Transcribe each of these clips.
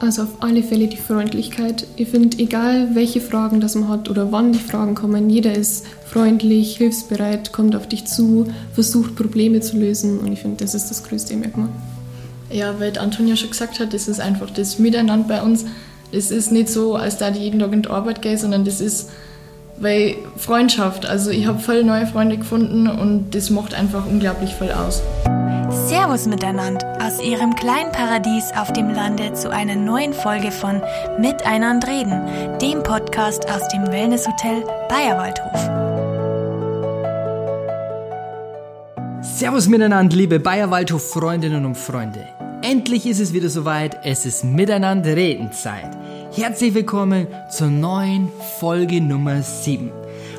Also auf alle Fälle die Freundlichkeit. Ich finde, egal welche Fragen das man hat oder wann die Fragen kommen, jeder ist freundlich, hilfsbereit, kommt auf dich zu, versucht Probleme zu lösen und ich finde, das ist das größte Merkmal. Ja, weil Antonia schon gesagt hat, das ist einfach das Miteinander bei uns. Es ist nicht so, als da die jeden Tag in die Arbeit gehe, sondern das ist weil Freundschaft. Also ich habe voll neue Freunde gefunden und das macht einfach unglaublich voll aus. Servus miteinander aus Ihrem kleinen Paradies auf dem Lande zu einer neuen Folge von Miteinander reden, dem Podcast aus dem Wellnesshotel Bayerwaldhof. Servus miteinander, liebe Bayerwaldhof-Freundinnen und Freunde. Endlich ist es wieder soweit, es ist Miteinander reden Zeit. Herzlich willkommen zur neuen Folge Nummer 7.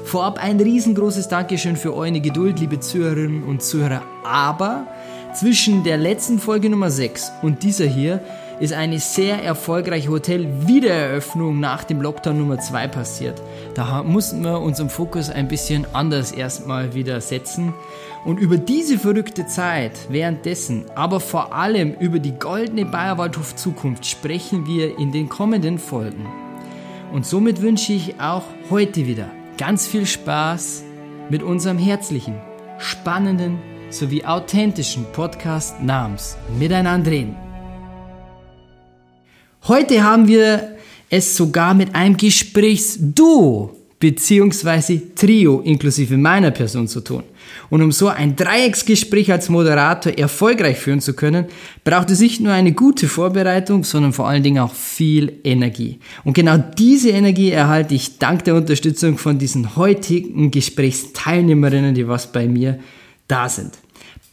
Vorab ein riesengroßes Dankeschön für eure Geduld, liebe Zuhörerinnen und Zuhörer. Aber zwischen der letzten Folge Nummer 6 und dieser hier ist eine sehr erfolgreiche Hotel-Wiedereröffnung nach dem Lockdown Nummer 2 passiert. Da mussten wir unseren Fokus ein bisschen anders erstmal wieder setzen. Und über diese verrückte Zeit währenddessen, aber vor allem über die goldene Bayerwaldhof Zukunft sprechen wir in den kommenden Folgen. Und somit wünsche ich auch heute wieder ganz viel Spaß mit unserem herzlichen, spannenden sowie authentischen Podcast namens Miteinander reden. Heute haben wir es sogar mit einem Gesprächsduo bzw. Trio inklusive meiner Person zu tun. Und um so ein Dreiecksgespräch als Moderator erfolgreich führen zu können, braucht es nicht nur eine gute Vorbereitung, sondern vor allen Dingen auch viel Energie. Und genau diese Energie erhalte ich dank der Unterstützung von diesen heutigen Gesprächsteilnehmerinnen, die was bei mir da sind.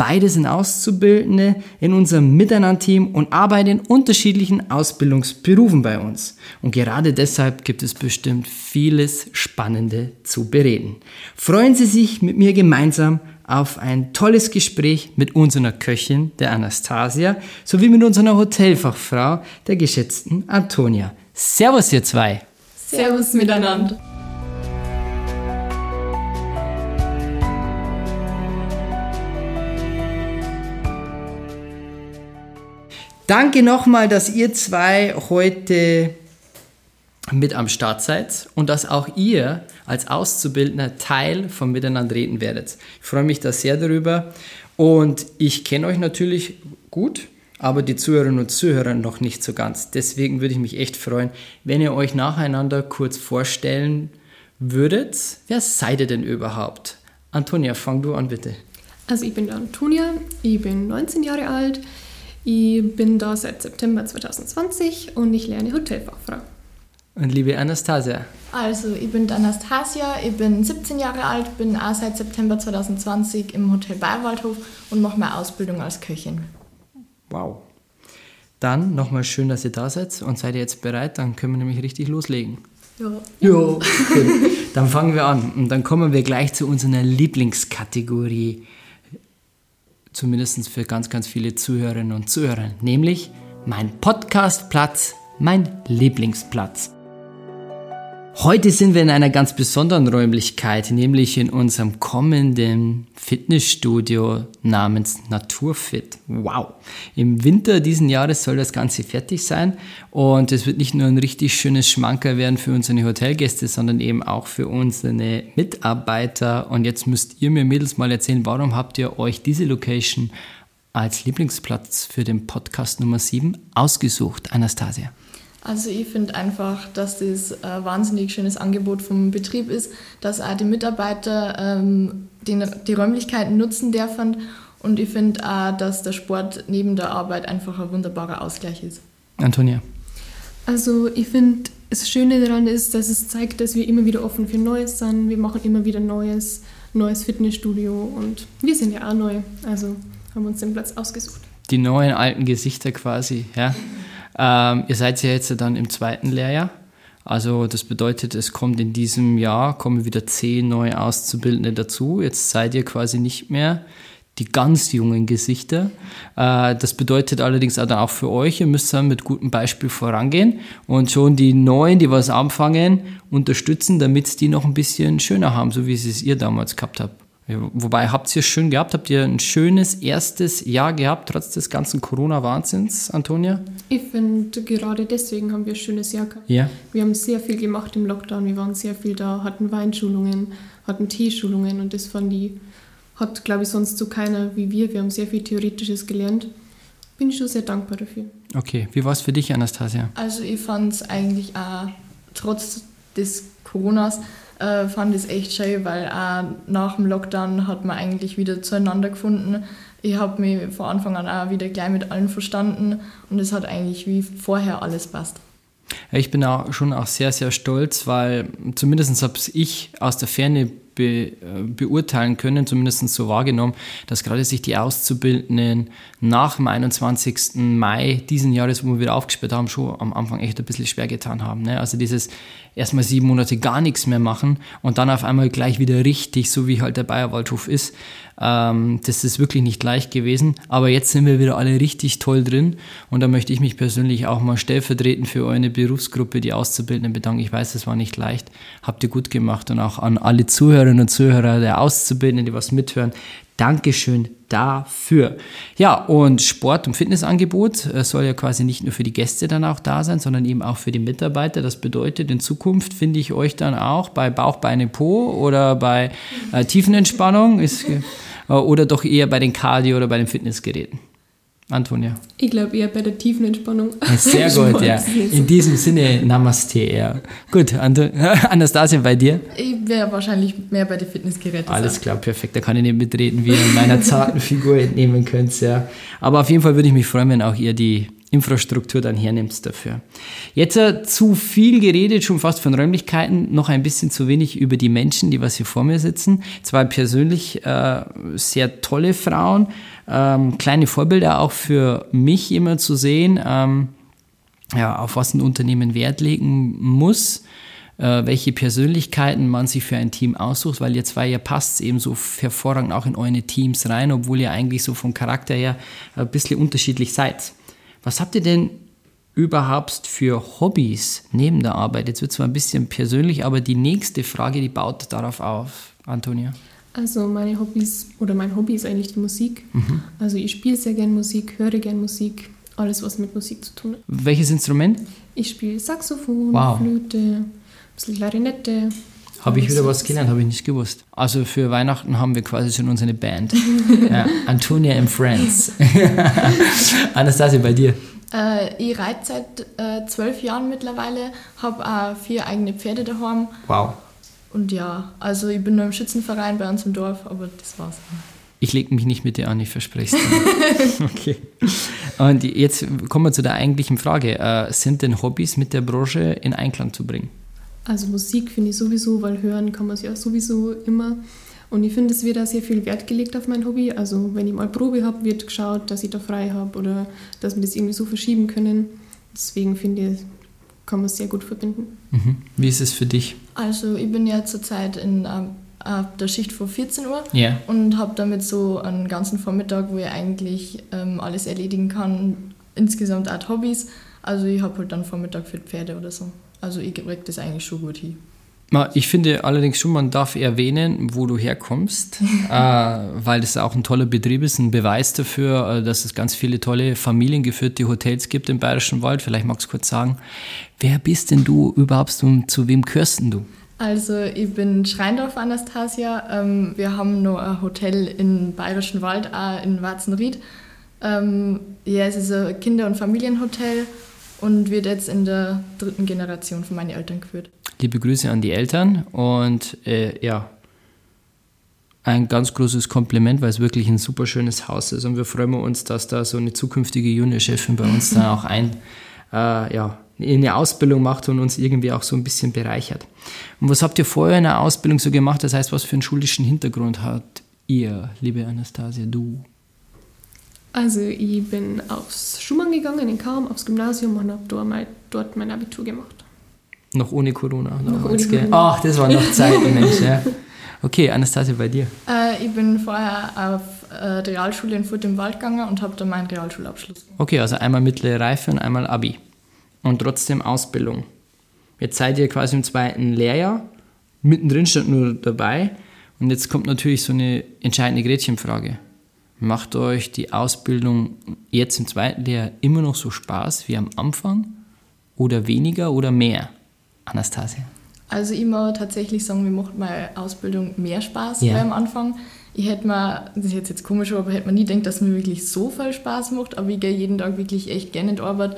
Beide sind Auszubildende in unserem Miteinander-Team und arbeiten in unterschiedlichen Ausbildungsberufen bei uns. Und gerade deshalb gibt es bestimmt vieles Spannende zu bereden. Freuen Sie sich mit mir gemeinsam auf ein tolles Gespräch mit unserer Köchin, der Anastasia, sowie mit unserer Hotelfachfrau, der geschätzten Antonia. Servus, ihr zwei! Servus miteinander! Danke nochmal, dass ihr zwei heute mit am Start seid und dass auch ihr als Auszubildender Teil von Miteinander reden werdet. Ich freue mich da sehr darüber und ich kenne euch natürlich gut, aber die Zuhörerinnen und Zuhörer noch nicht so ganz. Deswegen würde ich mich echt freuen, wenn ihr euch nacheinander kurz vorstellen würdet. Wer seid ihr denn überhaupt? Antonia, fang du an bitte. Also ich bin Antonia, ich bin 19 Jahre alt, ich bin da seit September 2020 und ich lerne Hotelfachfrau. Und liebe Anastasia? Also, ich bin Anastasia, ich bin 17 Jahre alt, bin auch seit September 2020 im Hotel Bayerwaldhof und mache meine Ausbildung als Köchin. Wow. Dann nochmal schön, dass ihr da seid und seid ihr jetzt bereit, dann können wir nämlich richtig loslegen. Ja. Ja, Dann fangen wir an und dann kommen wir gleich zu unserer Lieblingskategorie zumindest für ganz, ganz viele Zuhörerinnen und Zuhörer, nämlich mein Podcastplatz, mein Lieblingsplatz. Heute sind wir in einer ganz besonderen Räumlichkeit, nämlich in unserem kommenden Fitnessstudio namens Naturfit. Wow! Im Winter diesen Jahres soll das Ganze fertig sein und es wird nicht nur ein richtig schönes Schmanker werden für unsere Hotelgäste, sondern eben auch für unsere Mitarbeiter. Und jetzt müsst ihr mir Mädels mal erzählen, warum habt ihr euch diese Location als Lieblingsplatz für den Podcast Nummer 7 ausgesucht, Anastasia? Also ich finde einfach, dass das ein wahnsinnig schönes Angebot vom Betrieb ist, dass auch die Mitarbeiter ähm, die, die Räumlichkeiten nutzen dürfen und ich finde auch, dass der Sport neben der Arbeit einfach ein wunderbarer Ausgleich ist. Antonia. Also ich finde, das Schöne daran ist, dass es zeigt, dass wir immer wieder offen für Neues sind. Wir machen immer wieder Neues, neues Fitnessstudio und wir sind ja auch neu. Also haben uns den Platz ausgesucht. Die neuen alten Gesichter quasi, ja. Ähm, ihr seid ja jetzt dann im zweiten Lehrjahr. Also das bedeutet, es kommt in diesem Jahr kommen wieder zehn neue Auszubildende dazu. Jetzt seid ihr quasi nicht mehr die ganz jungen Gesichter. Äh, das bedeutet allerdings auch dann auch für euch, ihr müsst dann mit gutem Beispiel vorangehen und schon die Neuen, die was anfangen, unterstützen, damit die noch ein bisschen schöner haben, so wie es ihr damals gehabt habt. Wobei, habt ihr es schön gehabt? Habt ihr ein schönes erstes Jahr gehabt, trotz des ganzen Corona-Wahnsinns, Antonia? Ich finde, gerade deswegen haben wir ein schönes Jahr gehabt. Ja. Wir haben sehr viel gemacht im Lockdown. Wir waren sehr viel da, hatten Weinschulungen, hatten Teeschulungen und das fand ich, hat, glaube ich, sonst so keiner wie wir. Wir haben sehr viel Theoretisches gelernt. Bin ich schon sehr dankbar dafür. Okay, wie war es für dich, Anastasia? Also ich fand es eigentlich auch trotz des Coronas äh, fand es echt schön, weil auch nach dem Lockdown hat man eigentlich wieder zueinander gefunden. Ich habe mich von Anfang an auch wieder gleich mit allen verstanden und es hat eigentlich wie vorher alles passt. Ich bin auch schon auch sehr, sehr stolz, weil zumindest habe ich aus der Ferne be, äh, beurteilen können, zumindest so wahrgenommen, dass gerade sich die Auszubildenden nach dem 21. Mai diesen Jahres, wo wir wieder aufgesperrt haben, schon am Anfang echt ein bisschen schwer getan haben. Ne? Also dieses erstmal sieben Monate gar nichts mehr machen und dann auf einmal gleich wieder richtig, so wie halt der Bayerwaldhof ist. Ähm, das ist wirklich nicht leicht gewesen. Aber jetzt sind wir wieder alle richtig toll drin und da möchte ich mich persönlich auch mal stellvertretend für eure Berufsgruppe, die Auszubildenden, bedanken. Ich weiß, es war nicht leicht. Habt ihr gut gemacht und auch an alle Zuhörerinnen und Zuhörer der Auszubildenden, die was mithören. Dankeschön dafür. Ja, und Sport- und Fitnessangebot äh, soll ja quasi nicht nur für die Gäste dann auch da sein, sondern eben auch für die Mitarbeiter. Das bedeutet, in Zukunft finde ich euch dann auch bei Bauch, Beine, Po oder bei äh, Tiefenentspannung ist, oder doch eher bei den Cardio- oder bei den Fitnessgeräten. Antonia. Ich glaube eher bei der tiefen Entspannung. Sehr gut, ja. In diesem Sinne, Namaste, ja. Gut, Anastasia, bei dir? Ich wäre wahrscheinlich mehr bei den Fitnessgeräten. Alles klar, perfekt. Da kann ich nicht mitreden, wie ihr in meiner zarten Figur entnehmen könnt, ja. Aber auf jeden Fall würde ich mich freuen, wenn auch ihr die Infrastruktur dann hernimmt dafür. Jetzt äh, zu viel geredet, schon fast von Räumlichkeiten, noch ein bisschen zu wenig über die Menschen, die was hier vor mir sitzen. Zwei persönlich äh, sehr tolle Frauen, ähm, kleine Vorbilder auch für mich immer zu sehen, ähm, ja, auf was ein Unternehmen Wert legen muss äh, welche Persönlichkeiten man sich für ein Team aussucht, weil ihr zwei, ihr passt eben so hervorragend auch in eure Teams rein, obwohl ihr eigentlich so vom Charakter her ein bisschen unterschiedlich seid. Was habt ihr denn überhaupt für Hobbys neben der Arbeit? Jetzt wird zwar ein bisschen persönlich, aber die nächste Frage, die baut darauf auf. Antonia. Also meine Hobbys oder mein Hobby ist eigentlich die Musik. Mhm. Also ich spiele sehr gern Musik, höre gern Musik, alles was mit Musik zu tun hat. Welches Instrument? Ich spiele Saxophon, wow. Flöte, ein bisschen Klarinette. Habe ich wieder was gelernt, habe ich nicht gewusst. Also für Weihnachten haben wir quasi schon unsere Band. ja, Antonia and Friends. Anastasia, bei dir? Äh, ich reite seit äh, zwölf Jahren mittlerweile, habe auch vier eigene Pferde daheim. Wow. Und ja, also ich bin nur im Schützenverein bei uns im Dorf, aber das war's. Ich lege mich nicht mit dir an, ich verspreche es Okay. Und jetzt kommen wir zu der eigentlichen Frage. Äh, sind denn Hobbys mit der Branche in Einklang zu bringen? Also Musik finde ich sowieso, weil hören kann man es ja sowieso immer. Und ich finde, es wird da sehr viel Wert gelegt auf mein Hobby. Also wenn ich mal Probe habe, wird geschaut, dass ich da frei habe oder dass wir das irgendwie so verschieben können. Deswegen finde ich, kann man es sehr gut verbinden. Mhm. Wie ist es für dich? Also ich bin ja zurzeit in äh, der Schicht vor 14 Uhr yeah. und habe damit so einen ganzen Vormittag, wo ich eigentlich ähm, alles erledigen kann. Insgesamt auch Hobbys. Also ich habe halt dann Vormittag für Pferde oder so. Also ich kriege das eigentlich schon gut hin. Ich finde allerdings schon, man darf erwähnen, wo du herkommst, äh, weil das auch ein toller Betrieb ist, ein Beweis dafür, äh, dass es ganz viele tolle familiengeführte Hotels gibt im Bayerischen Wald. Vielleicht magst du kurz sagen, wer bist denn du überhaupt und zu wem gehörst denn du? Also ich bin Schreindorf Anastasia. Ähm, wir haben noch ein Hotel im Bayerischen Wald, in Warzenried. Ähm, ja, es ist ein Kinder- und Familienhotel und wird jetzt in der dritten Generation von meinen Eltern geführt. Liebe Grüße an die Eltern und äh, ja, ein ganz großes Kompliment, weil es wirklich ein super schönes Haus ist und wir freuen uns, dass da so eine zukünftige Juniorchefin bei uns dann auch ein, äh, ja, eine Ausbildung macht und uns irgendwie auch so ein bisschen bereichert. Und was habt ihr vorher in der Ausbildung so gemacht? Das heißt, was für einen schulischen Hintergrund habt ihr, liebe Anastasia, du? Also ich bin aufs Schumann gegangen in Kam, aufs Gymnasium und habe dort, mein, dort mein Abitur gemacht. Noch ohne Corona? Noch ohne Corona. Ach, das waren noch Zeiten, Mensch. Ja. Okay, Anastasia, bei dir? Äh, ich bin vorher auf äh, Realschule in Furt im Wald gegangen und habe da meinen Realschulabschluss. Okay, also einmal mittlere Reife und einmal Abi. Und trotzdem Ausbildung. Jetzt seid ihr quasi im zweiten Lehrjahr. Mittendrin stand nur dabei. Und jetzt kommt natürlich so eine entscheidende Gretchenfrage. Macht euch die Ausbildung jetzt im zweiten Lehrjahr immer noch so Spaß wie am Anfang? Oder weniger oder mehr? Anastasia? Also ich muss tatsächlich sagen, mir macht meine Ausbildung mehr Spaß Ja. wie am Anfang. Ich hätte mir, das ist jetzt, komisch, aber hätte mir nie gedacht, dass mir wirklich so viel Spaß macht, aber ich gehe jeden Tag wirklich echt gerne in die Arbeit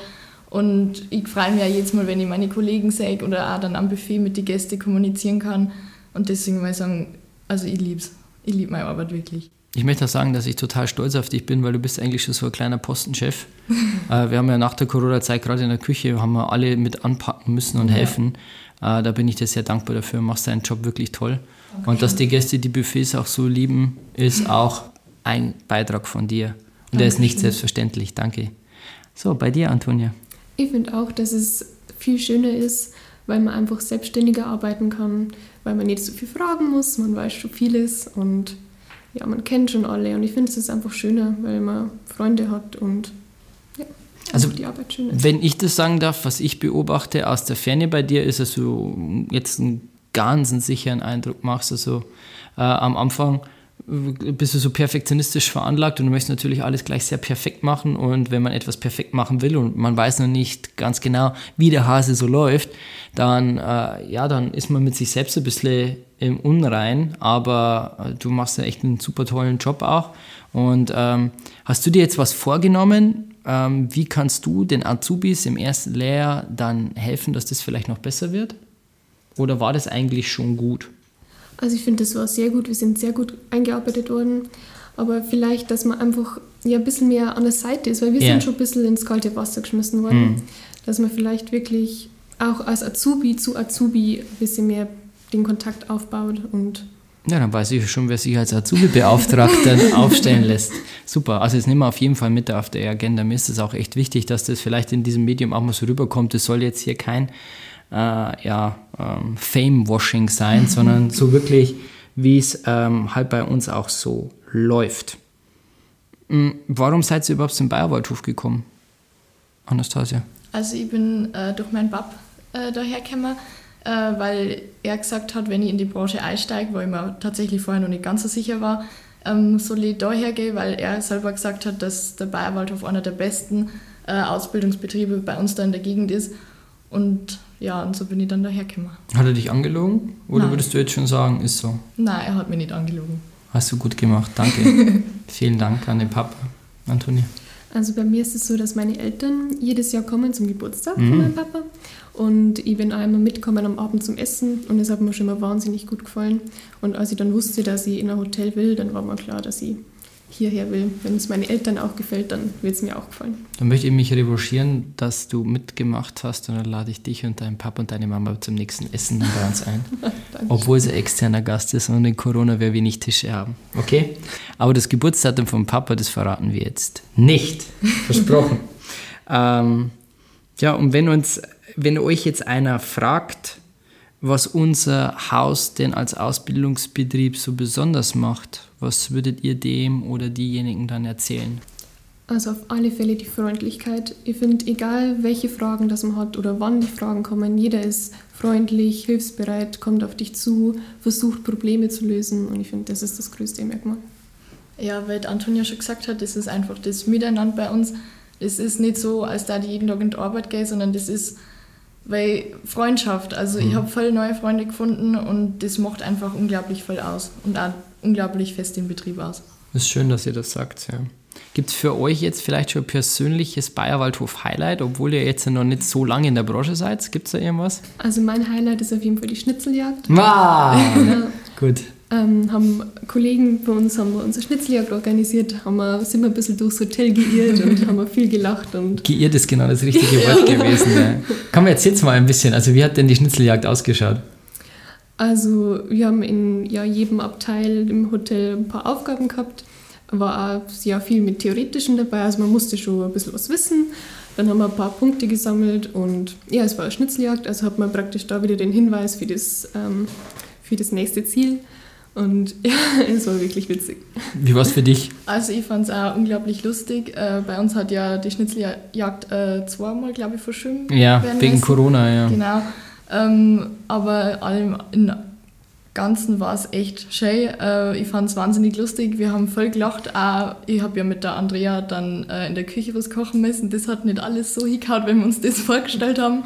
und ich freue mich auch jedes Mal, wenn ich meine Kollegen sehe oder auch dann am Buffet mit den Gästen kommunizieren kann und deswegen muss ich sagen, also ich liebe es. Ich liebe meine Arbeit wirklich. Ich möchte auch sagen, dass ich total stolz auf dich bin, weil du bist eigentlich schon so ein kleiner Postenchef. äh, wir haben ja nach der Corona-Zeit gerade in der Küche, haben wir alle mit anpacken müssen und helfen. Äh, da bin ich dir sehr dankbar dafür, machst deinen Job wirklich toll. Und dass die Gäste die Buffets auch so lieben, ist auch ein Beitrag von dir. Und der ist nicht Dankeschön. selbstverständlich. Danke. So, bei dir, Antonia. Ich finde auch, dass es viel schöner ist, weil man einfach selbstständiger arbeiten kann, weil man nicht so viel fragen muss, man weiß schon vieles und ja, man kennt schon alle. Und ich finde, es ist einfach schöner, weil man Freunde hat und ja, Also, die Arbeit schöner ist. Wenn ich das sagen darf, was ich beobachte aus der Ferne bei dir, ist, dass du jetzt einen ganz sicheren Eindruck machst. Also äh, am Anfang äh, bist du so perfektionistisch veranlagt und du möchtest natürlich alles gleich sehr perfekt machen. Und wenn man etwas perfekt machen will und man weiß noch nicht ganz genau, wie der Hase so läuft, dann, äh, ja, dann ist man mit sich selbst ein bisschen im Unrein. Aber äh, du machst ja echt einen super tollen Job auch. Und ähm, hast du dir jetzt was vorgenommen? Ähm, wie kannst du den Azubis im ersten Lehrjahr dann helfen, dass das vielleicht noch besser wird? Oder war das eigentlich schon gut? Also ich finde, das war sehr gut. Wir sind sehr gut eingearbeitet worden. Aber vielleicht, dass man einfach ja, ein bisschen mehr an der Seite ist, weil wir Ja. sind schon ein bisschen ins kalte Wasser geschmissen worden. Dass man vielleicht wirklich auch als Azubi zu Azubi ein bisschen mehr den Kontakt aufbaut und Ja, dann weiß ich schon, wer sich als Azubi-Beauftragter aufstellen lässt. Super, also das nehmen wir auf jeden Fall mit auf der Agenda. Mir ist es auch echt wichtig, dass das vielleicht in diesem Medium auch mal so rüberkommt. Es soll jetzt hier kein äh, ja, ähm, Fame-Washing sein, sondern so wirklich, wie es ähm, halt bei uns auch so läuft. Mm, Warum seid ihr überhaupt zum Bayerwaldhof gekommen, Anastasia? Also ich bin äh, durch meinen Pap äh, dahergekommen, äh, weil er gesagt hat, wenn ich in die Branche einsteige, wo ich mir tatsächlich vorher noch nicht ganz so sicher war, ähm, soll ich daher gehen, weil er selber gesagt hat, dass der Bayerwaldhof einer der besten äh, Ausbildungsbetriebe bei uns da in der Gegend ist. Und ja, und so bin ich dann dahergekommen. Hat er dich angelogen? Oder Nein. würdest du jetzt schon sagen, ist so? Nein, er hat mich nicht angelogen. Hast du gut gemacht, danke. Vielen Dank an den Papa, Antonia. Also bei mir ist es so, dass meine Eltern jedes Jahr kommen zum Geburtstag Mhm. von meinem Papa. Und ich bin einmal mitgekommen am Abend zum Essen und es hat mir schon mal wahnsinnig gut gefallen. Und als ich dann wusste, dass ich in ein Hotel will, dann war mir klar, dass ich hierher will. Wenn es meinen Eltern auch gefällt, dann wird es mir auch gefallen. Dann möchte ich mich revanchieren, dass du mitgemacht hast und dann lade ich dich und deinen Papa und deine Mama zum nächsten Essen dann bei uns ein. Obwohl es ein externer Gast ist und in Corona wir wenig Tische haben. Okay? Aber das Geburtsdatum vom Papa, das verraten wir jetzt nicht. Versprochen. ähm, ja, und wenn uns, wenn euch jetzt einer fragt, was unser Haus denn als Ausbildungsbetrieb so besonders macht, was würdet ihr dem oder diejenigen dann erzählen? Also auf alle Fälle die Freundlichkeit. Ich finde, egal welche Fragen das man hat oder wann die Fragen kommen, jeder ist freundlich, hilfsbereit, kommt auf dich zu, versucht Probleme zu lösen und ich finde, das ist das größte Merkmal. Ja, weil Antonia schon gesagt hat, das ist einfach das Miteinander bei uns. Das ist nicht so, als da die jeden Tag in die Arbeit gehe, sondern das ist weil Freundschaft. Also ich habe voll neue Freunde gefunden und das macht einfach unglaublich viel aus und auch unglaublich fest den Betrieb aus. Das ist schön, dass ihr das sagt, ja. Gibt es für euch jetzt vielleicht schon ein persönliches Bayerwaldhof-Highlight, obwohl ihr jetzt noch nicht so lange in der Branche seid? Gibt es da irgendwas? Also mein Highlight ist auf jeden Fall die Schnitzeljagd. Wow! Ja, Gut. Ähm, haben Kollegen bei uns haben wir unsere Schnitzeljagd organisiert, haben wir, sind wir ein bisschen durchs Hotel geirrt und haben wir viel gelacht und Geirrt ist genau das richtige Wort gewesen. Ja. Komm, erzähl's mal ein bisschen. Also, wie hat denn die Schnitzeljagd ausgeschaut? Also wir haben in ja, jedem Abteil im Hotel ein paar Aufgaben gehabt. War auch ja, viel mit Theoretischen dabei, also man musste schon ein bisschen was wissen. Dann haben wir ein paar Punkte gesammelt und ja, es war eine Schnitzeljagd, also hat man praktisch da wieder den Hinweis für das, ähm, für das nächste Ziel. Und ja, es war wirklich witzig. Wie war's für dich? Also ich fand es auch unglaublich lustig. Äh, bei uns hat ja die Schnitzeljagd äh, zweimal, glaube ich, verschoben Ja, wegen müssen. Corona, ja. Genau. Ähm, aber allem in Ganzen war es echt schön. Äh, ich fand es wahnsinnig lustig. Wir haben voll gelacht. Auch ich habe ja mit der Andrea dann in der Küche was kochen müssen. Das hat nicht alles so hingehauen, wenn wir uns das vorgestellt haben.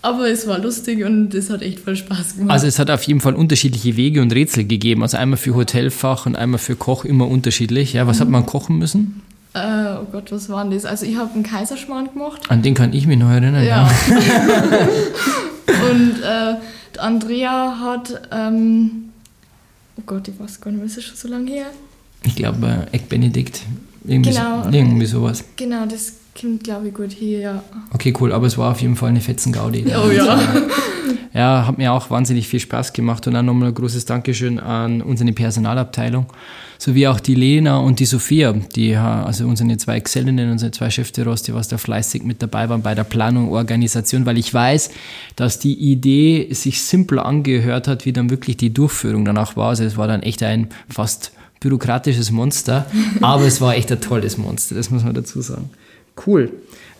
Aber es war lustig und es hat echt voll Spaß gemacht. Also es hat auf jeden Fall unterschiedliche Wege und Rätsel gegeben. Also einmal für Hotelfach und einmal für Koch immer unterschiedlich. Ja, was mhm. hat man kochen müssen? Äh, oh Gott, was war denn das? Also ich habe einen Kaiserschmarrn gemacht. An den kann ich mich noch erinnern, ja. ja. und äh, Andrea hat, ähm, oh Gott, ich weiß gar nicht, was ist schon so lange her? Ich glaube, äh, Egg Benedikt. Irgendwie, genau, so, irgendwie sowas. Genau, das kommt, glaube ich, gut hier, ja. Okay, cool, aber es war auf jeden Fall eine fetzen Gaudi. Oh ja. ja, hat mir auch wahnsinnig viel Spaß gemacht und dann nochmal ein großes Dankeschön an unsere Personalabteilung, sowie auch die Lena und die Sophia, die, also unsere zwei Excellinnen, unsere zwei Chefteros, die was da fleißig mit dabei waren bei der Planung, Organisation, weil ich weiß, dass die Idee sich simpler angehört hat, wie dann wirklich die Durchführung danach war. Also es war dann echt ein fast bürokratisches Monster, aber es war echt ein tolles Monster, das muss man dazu sagen. Cool.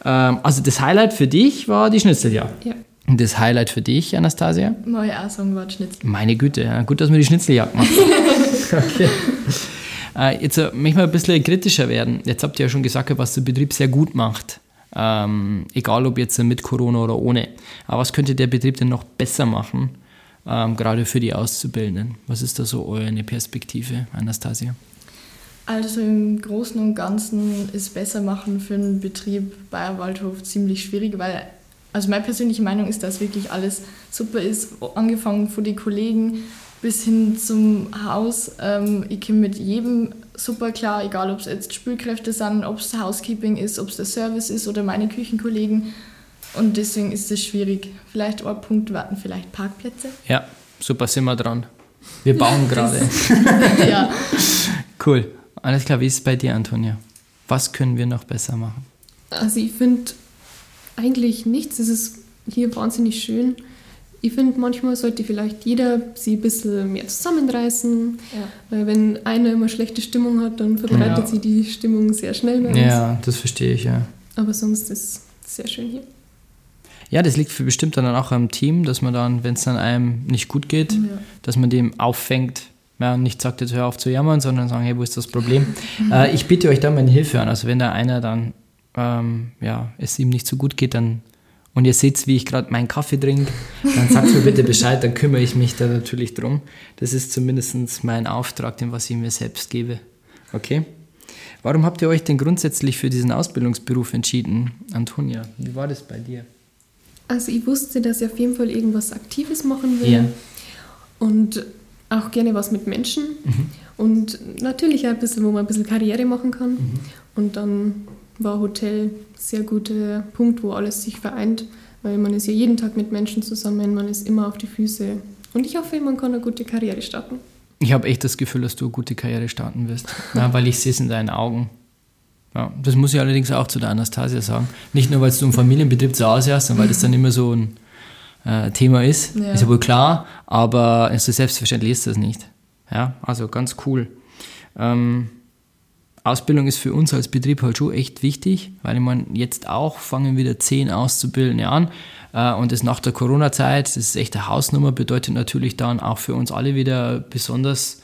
Ähm, also das Highlight für dich war die Schnitzeljagd. Ja. Und das Highlight für dich, Anastasia? Mal auch sagen, war Schnitzel. Meine Güte, ja. gut, dass wir die Schnitzeljagd machen. okay. Äh, jetzt äh, möchten wir ein bisschen kritischer werden. Jetzt habt ihr ja schon gesagt, was der Betrieb sehr gut macht. Ähm, egal ob jetzt mit Corona oder ohne. Aber was könnte der Betrieb denn noch besser machen, ähm, gerade für die Auszubildenden? Was ist da so eure Perspektive, Anastasia? Also im Großen und Ganzen ist besser machen für einen Betrieb Bayer Waldhof ziemlich schwierig, weil also meine persönliche Meinung ist, dass wirklich alles super ist, angefangen von den Kollegen bis hin zum Haus. Ähm, ich komme mit jedem super klar, egal ob es jetzt Spülkräfte sind, ob es Housekeeping ist, ob es der Service ist oder meine Küchenkollegen. Und deswegen ist es schwierig. Vielleicht ein Punkt warten, vielleicht Parkplätze. Ja, super sind wir dran. Wir bauen gerade. ja. Cool. Alles klar, wie ist es bei dir, Antonia? Was können wir noch besser machen? Also ich finde eigentlich nichts. Es ist hier wahnsinnig schön. Ich finde, manchmal sollte vielleicht jeder sie ein bisschen mehr zusammenreißen, ja. weil wenn einer immer schlechte Stimmung hat, dann verbreitet ja. sie die Stimmung sehr schnell bei uns. Ja, das verstehe ich, ja. Aber sonst ist es sehr schön hier. Ja, das liegt für bestimmt dann auch am Team, dass man dann, wenn es dann einem nicht gut geht, ja. dass man dem auffängt, ja, nicht sagt, jetzt hör auf zu jammern, sondern sagen, hey, wo ist das Problem? äh, ich bitte euch da meine Hilfe an. Also wenn da einer dann, ähm, ja, es ihm nicht so gut geht, dann und ihr seht, wie ich gerade meinen Kaffee trinke, dann sagt mir bitte Bescheid, dann kümmere ich mich da natürlich drum. Das ist zumindest mein Auftrag, den was ich mir selbst gebe. Okay? Warum habt ihr euch denn grundsätzlich für diesen Ausbildungsberuf entschieden, Antonia? Wie war das bei dir? Also ich wusste, dass ich auf jeden Fall irgendwas Aktives machen will. Ja. Und auch gerne was mit Menschen mhm. und natürlich auch ein bisschen, wo man ein bisschen Karriere machen kann. Mhm. Und dann war Hotel ein sehr guter Punkt, wo alles sich vereint, weil man ist ja jeden Tag mit Menschen zusammen, man ist immer auf die Füße. Und ich hoffe, man kann eine gute Karriere starten. Ich habe echt das Gefühl, dass du eine gute Karriere starten wirst, ja, weil ich sehe es in deinen Augen. Ja, das muss ich allerdings auch zu der Anastasia sagen. Nicht nur, weil du im Familienbetrieb zu Hause hast, sondern weil das dann immer so ein äh, Thema ist. Ja. Ist ja wohl klar, aber so selbstverständlich ist das nicht. Ja, also ganz cool. Ähm, Ausbildung ist für uns als Betrieb halt schon echt wichtig, weil ich meine, jetzt auch fangen wieder zehn Auszubildende an äh, und das nach der Corona-Zeit, das ist echt eine Hausnummer, bedeutet natürlich dann auch für uns alle wieder besonders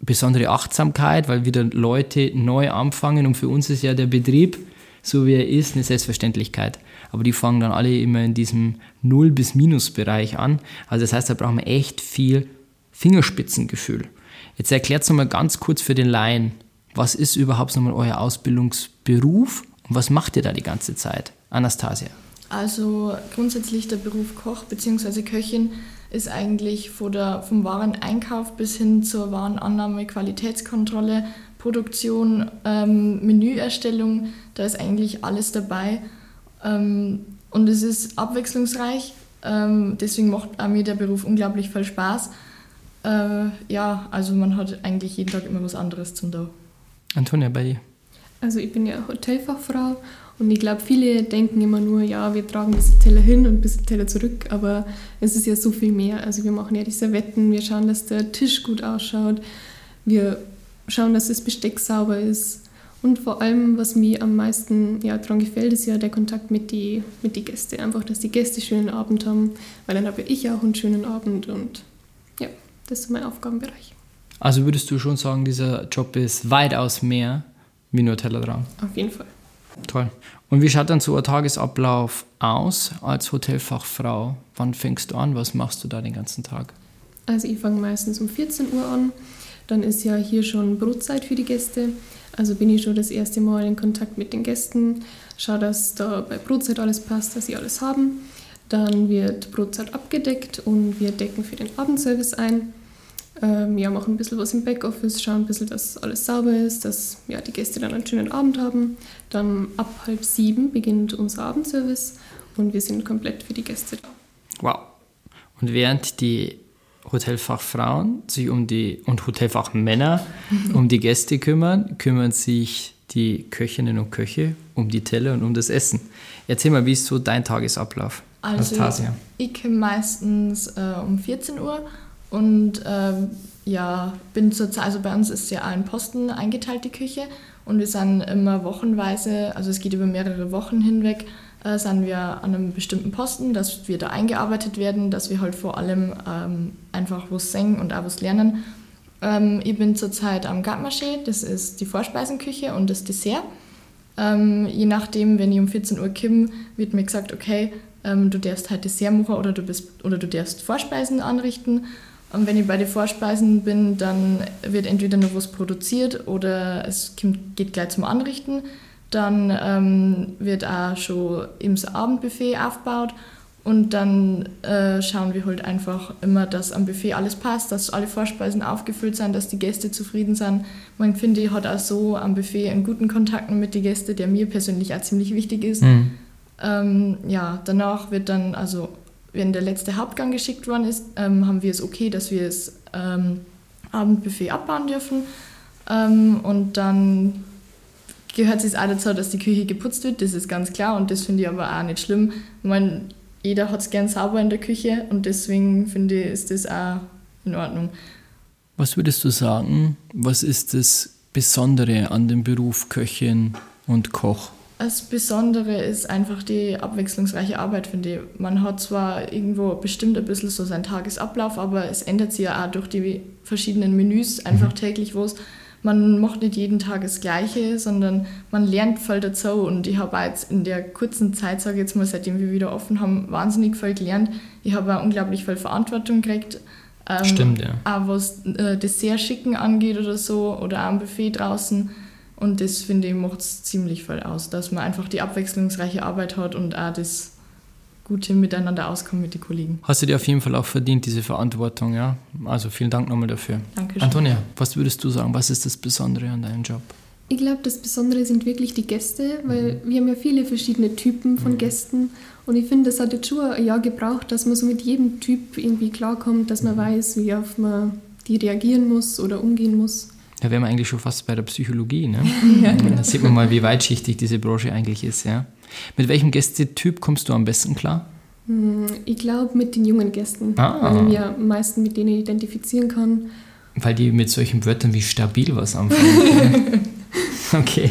besondere Achtsamkeit, weil wieder Leute neu anfangen und für uns ist ja der Betrieb, so wie er ist, eine Selbstverständlichkeit aber die fangen dann alle immer in diesem Null- bis Minus-Bereich an. Also das heißt, da brauchen wir echt viel Fingerspitzengefühl. Jetzt erklärt es nochmal ganz kurz für den Laien, was ist überhaupt nochmal euer Ausbildungsberuf und was macht ihr da die ganze Zeit? Anastasia. Also grundsätzlich der Beruf Koch bzw. Köchin ist eigentlich der, vom Wareneinkauf bis hin zur Warenannahme, Qualitätskontrolle, Produktion, ähm, Menüerstellung, da ist eigentlich alles dabei. Ähm, und es ist abwechslungsreich, ähm, deswegen macht auch mir der Beruf unglaublich viel Spaß. Äh, ja, also man hat eigentlich jeden Tag immer was anderes zum da. Antonia, bei dir? Also ich bin ja Hotelfachfrau und ich glaube, viele denken immer nur, ja, wir tragen diese Teller hin und diese Teller zurück, aber es ist ja so viel mehr. Also wir machen ja die Servetten, wir schauen, dass der Tisch gut ausschaut, wir schauen, dass das Besteck sauber ist, und vor allem, was mir am meisten ja, daran gefällt, ist ja der Kontakt mit den mit die Gästen. Einfach, dass die Gäste einen schönen Abend haben, weil dann habe ich auch einen schönen Abend und ja, das ist mein Aufgabenbereich. Also würdest du schon sagen, dieser Job ist weitaus mehr wie nur Tellerrand? Auf jeden Fall. Toll. Und wie schaut dann so ein Tagesablauf aus als Hotelfachfrau? Wann fängst du an? Was machst du da den ganzen Tag? Also ich fange meistens um 14 Uhr an. Dann ist ja hier schon Brotzeit für die Gäste. Also bin ich schon das erste Mal in Kontakt mit den Gästen, schaue, dass da bei Brotzeit alles passt, dass sie alles haben. Dann wird Brotzeit abgedeckt und wir decken für den Abendservice ein. Ähm, ja, machen ein bisschen was im Backoffice, schauen ein bisschen, dass alles sauber ist, dass ja, die Gäste dann einen schönen Abend haben. Dann ab halb sieben beginnt unser Abendservice und wir sind komplett für die Gäste da. Wow. Und während die Hotelfachfrauen sich um die und Hotelfachmänner um die Gäste kümmern, kümmern sich die Köchinnen und Köche um die Teller und um das Essen. Erzähl mal, wie ist so dein Tagesablauf? Also Anastasia? ich komme meistens äh, um 14 Uhr und ähm, ja, bin zurzeit, also bei uns ist ja ein Posten eingeteilt, die Küche. Und wir sind immer wochenweise, also es geht über mehrere Wochen hinweg, äh, sind wir an einem bestimmten Posten, dass wir da eingearbeitet werden, dass wir halt vor allem ähm, einfach was singen und auch was lernen. Ähm, ich bin zurzeit am Gartmarché, das ist die Vorspeisenküche und das Dessert. Ähm, je nachdem, wenn ich um 14 Uhr komme, wird mir gesagt, okay, ähm, du darfst halt Dessert machen oder du, bist, oder du darfst Vorspeisen anrichten. Und wenn ich bei den Vorspeisen bin, dann wird entweder noch was produziert oder es geht gleich zum Anrichten. Dann ähm, wird auch schon im Abendbuffet aufgebaut und dann äh, schauen wir halt einfach immer, dass am Buffet alles passt, dass alle Vorspeisen aufgefüllt sind, dass die Gäste zufrieden sind. Man finde, ich hat auch so am Buffet einen guten Kontakt mit den Gästen, der mir persönlich auch ziemlich wichtig ist. Mhm. Ähm, ja, danach wird dann, also wenn der letzte Hauptgang geschickt worden ist, ähm, haben wir es okay, dass wir das ähm, Abendbuffet abbauen dürfen. Ähm, und dann gehört es auch dazu, dass die Küche geputzt wird, das ist ganz klar und das finde ich aber auch nicht schlimm. Ich meine, jeder hat es gern sauber in der Küche und deswegen finde ich, ist das auch in Ordnung. Was würdest du sagen, was ist das Besondere an dem Beruf Köchin und Koch? Das Besondere ist einfach die abwechslungsreiche Arbeit, finde ich. Man hat zwar irgendwo bestimmt ein bisschen so seinen Tagesablauf, aber es ändert sich ja auch durch die verschiedenen Menüs einfach täglich was. Man macht nicht jeden Tag das Gleiche, sondern man lernt voll dazu. Und ich habe jetzt in der kurzen Zeit, sage ich jetzt mal, seitdem wir wieder offen haben, wahnsinnig viel gelernt. Ich habe auch unglaublich viel Verantwortung gekriegt. Ähm, Stimmt, ja. Auch was äh, Dessert schicken angeht oder so, oder auch am Buffet draußen. Und das, finde ich, macht es ziemlich voll aus, dass man einfach die abwechslungsreiche Arbeit hat und auch das gute Miteinander auskommt mit den Kollegen. Hast du dir auf jeden Fall auch verdient, diese Verantwortung, ja? Also vielen Dank nochmal dafür. Dankeschön. Antonia, was würdest du sagen, was ist das Besondere an deinem Job? Ich glaube, das Besondere sind wirklich die Gäste, weil wir haben ja viele verschiedene Typen von Gästen und ich finde, das hat jetzt schon ein Jahr gebraucht, dass man so mit jedem Typ irgendwie klarkommt, dass man weiß, wie auf man die reagieren muss oder umgehen muss. Da wären wir eigentlich schon fast bei der Psychologie, ne? Da sieht man mal, wie weitschichtig diese Branche eigentlich ist, ja? Mit welchem Gästetyp kommst du am besten klar? Hm, Ich glaube, mit den jungen Gästen, Ah. weil ich mich am meisten mit denen identifizieren kann. Weil die mit solchen Wörtern wie stabil was anfangen. okay.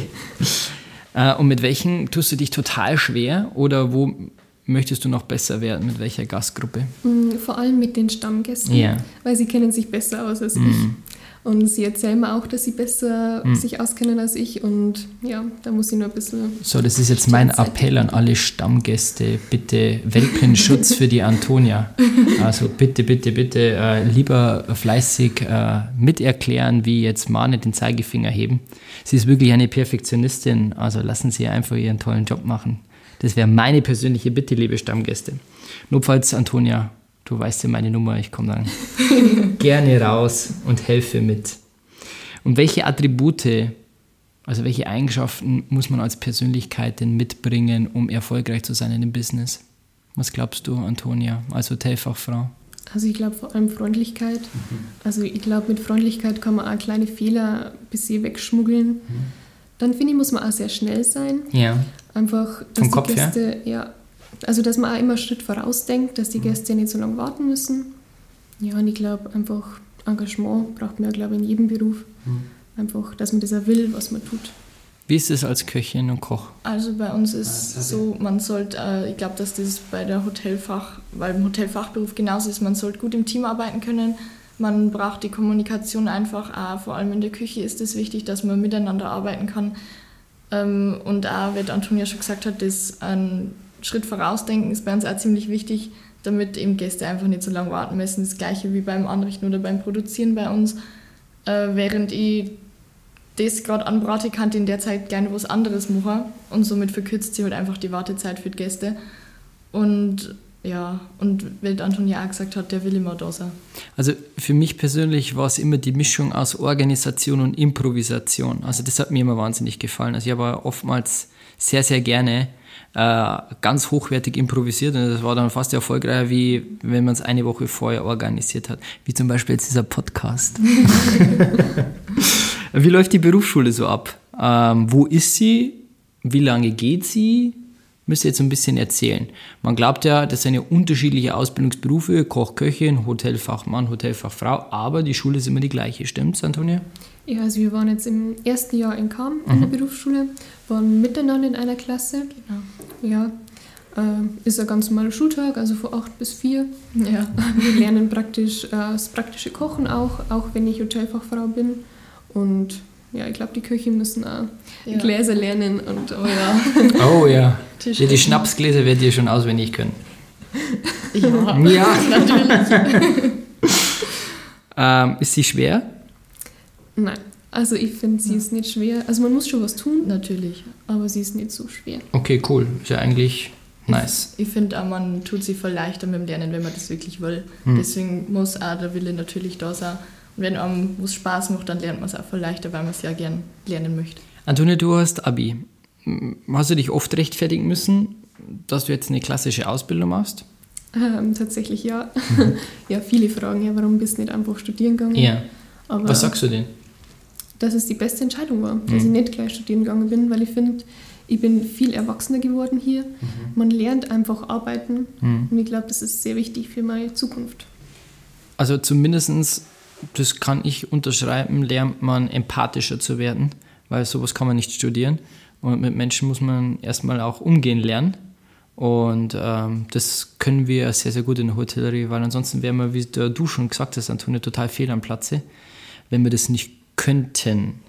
Äh, und mit welchen tust du dich total schwer oder wo möchtest du noch besser werden? Mit welcher Gastgruppe? Hm, Vor allem mit den Stammgästen, Ja. weil sie kennen sich besser aus als ich. Und sie erzählen mir auch, dass sie besser sich auskennen als ich. Und ja, da muss ich nur ein bisschen. So, das ist jetzt mein Appell an alle Stammgäste. Bitte Welpenschutz für die Antonia. Also bitte, bitte, bitte äh, lieber fleißig äh, miterklären, wie jetzt mal nicht den Zeigefinger heben. Sie ist wirklich eine Perfektionistin, also lassen Sie ihr einfach ihren tollen Job machen. Das wäre meine persönliche Bitte, liebe Stammgäste. Notfalls, Antonia, du weißt ja meine Nummer, ich komme dann gerne raus und helfe mit. Und welche Attribute also welche Eigenschaften muss man als Persönlichkeit denn mitbringen, um erfolgreich zu sein in dem Business? Was glaubst du, Antonia, als Hotelfachfrau? Also ich glaube vor allem Freundlichkeit. Also ich glaube, mit Freundlichkeit kann man auch kleine Fehler ein bisschen wegschmuggeln. Dann finde ich, muss man auch sehr schnell sein. Ja. Einfach, dass Vom die Kopf her? Gäste, ja, also dass man auch immer einen Schritt vorausdenkt, dass die Gäste nicht so lange warten müssen. Ja, und ich glaube einfach Engagement braucht man ja, glaube ich, in jedem Beruf. Einfach, dass man das auch will, was man tut. Wie ist es als Köchin und Koch? Also bei uns ist so, man sollte, äh, ich glaube, dass das bei der Hotelfach, weil im Hotelfachberuf genauso ist, man sollte gut im Team arbeiten können. Man braucht die Kommunikation einfach auch, vor allem in der Küche ist es wichtig, dass man miteinander arbeiten kann. Ähm, und auch, wie Antonia schon gesagt hat, das ein Schritt vorausdenken ist bei uns auch ziemlich wichtig, damit eben Gäste einfach nicht so lange warten müssen. Das gleiche wie beim Anrichten oder beim Produzieren bei uns. Äh, während ich das gerade anbrate, kann ich in der Zeit gerne was anderes machen und somit verkürzt sie halt einfach die Wartezeit für die Gäste. Und ja, und wie Antonia auch gesagt hat, der will immer da sein. Also für mich persönlich war es immer die Mischung aus Organisation und Improvisation. Also das hat mir immer wahnsinnig gefallen. Also ich habe oftmals sehr, sehr gerne äh, ganz hochwertig improvisiert und das war dann fast erfolgreicher, wie wenn man es eine Woche vorher organisiert hat. Wie zum Beispiel jetzt dieser Podcast. wie läuft die Berufsschule so ab? Ähm, wo ist sie? Wie lange geht sie? Müsst ihr jetzt ein bisschen erzählen. Man glaubt ja, das sind ja unterschiedliche Ausbildungsberufe, Koch, Köchin, Hotelfachmann, Hotelfachfrau, aber die Schule ist immer die gleiche, stimmt's, Antonia? Ja, also wir waren jetzt im ersten Jahr in Kam in der Mhm. Berufsschule, waren miteinander in einer Klasse. Genau. Ja, äh, ist ein ganz normaler Schultag, also von 8 bis 4. Ja. Wir lernen praktisch äh, das praktische Kochen auch, auch wenn ich Hotelfachfrau bin. Und ja, ich glaube, die Köche müssen auch Ja. Gläser lernen und Oh ja. Oh ja. Die, die. Schnapsgläser werdet ihr schon auswendig können. Ja, Ja. natürlich. Ähm, ist sie schwer? nein. Also ich finde, sie ist nicht schwer. Also man muss schon was tun, natürlich. aber sie ist nicht so schwer. Okay, cool. Ist ja eigentlich nice. Ich finde auch, man tut sich voll leichter mit dem Lernen, wenn man das wirklich will. Hm. Deswegen muss auch der Wille natürlich da sein. Und wenn einem was Spaß macht, dann lernt man es auch voll leichter, weil man es ja gern lernen möchte. Antonia, du hast Abi. Hast du dich oft rechtfertigen müssen, dass du jetzt eine klassische Ausbildung machst? Ähm, tatsächlich ja. ja, viele fragen ja, warum bist du nicht einfach studieren gegangen? Ja. Aber Was sagst du denn? Dass es die beste Entscheidung war, dass Mhm. ich nicht gleich studieren gegangen bin, weil ich finde, ich bin viel erwachsener geworden hier. Man lernt einfach arbeiten Mhm. und ich glaube, das ist sehr wichtig für meine Zukunft. Also zumindestens, das kann ich unterschreiben, lernt man empathischer zu werden, weil sowas kann man nicht studieren. Und mit Menschen muss man erstmal auch umgehen lernen. Und ähm, das können wir sehr, sehr gut in der Hotellerie, weil ansonsten wären wir, wie du schon gesagt hast, Antonia, total fehl am Platze, wenn wir das nicht könnten.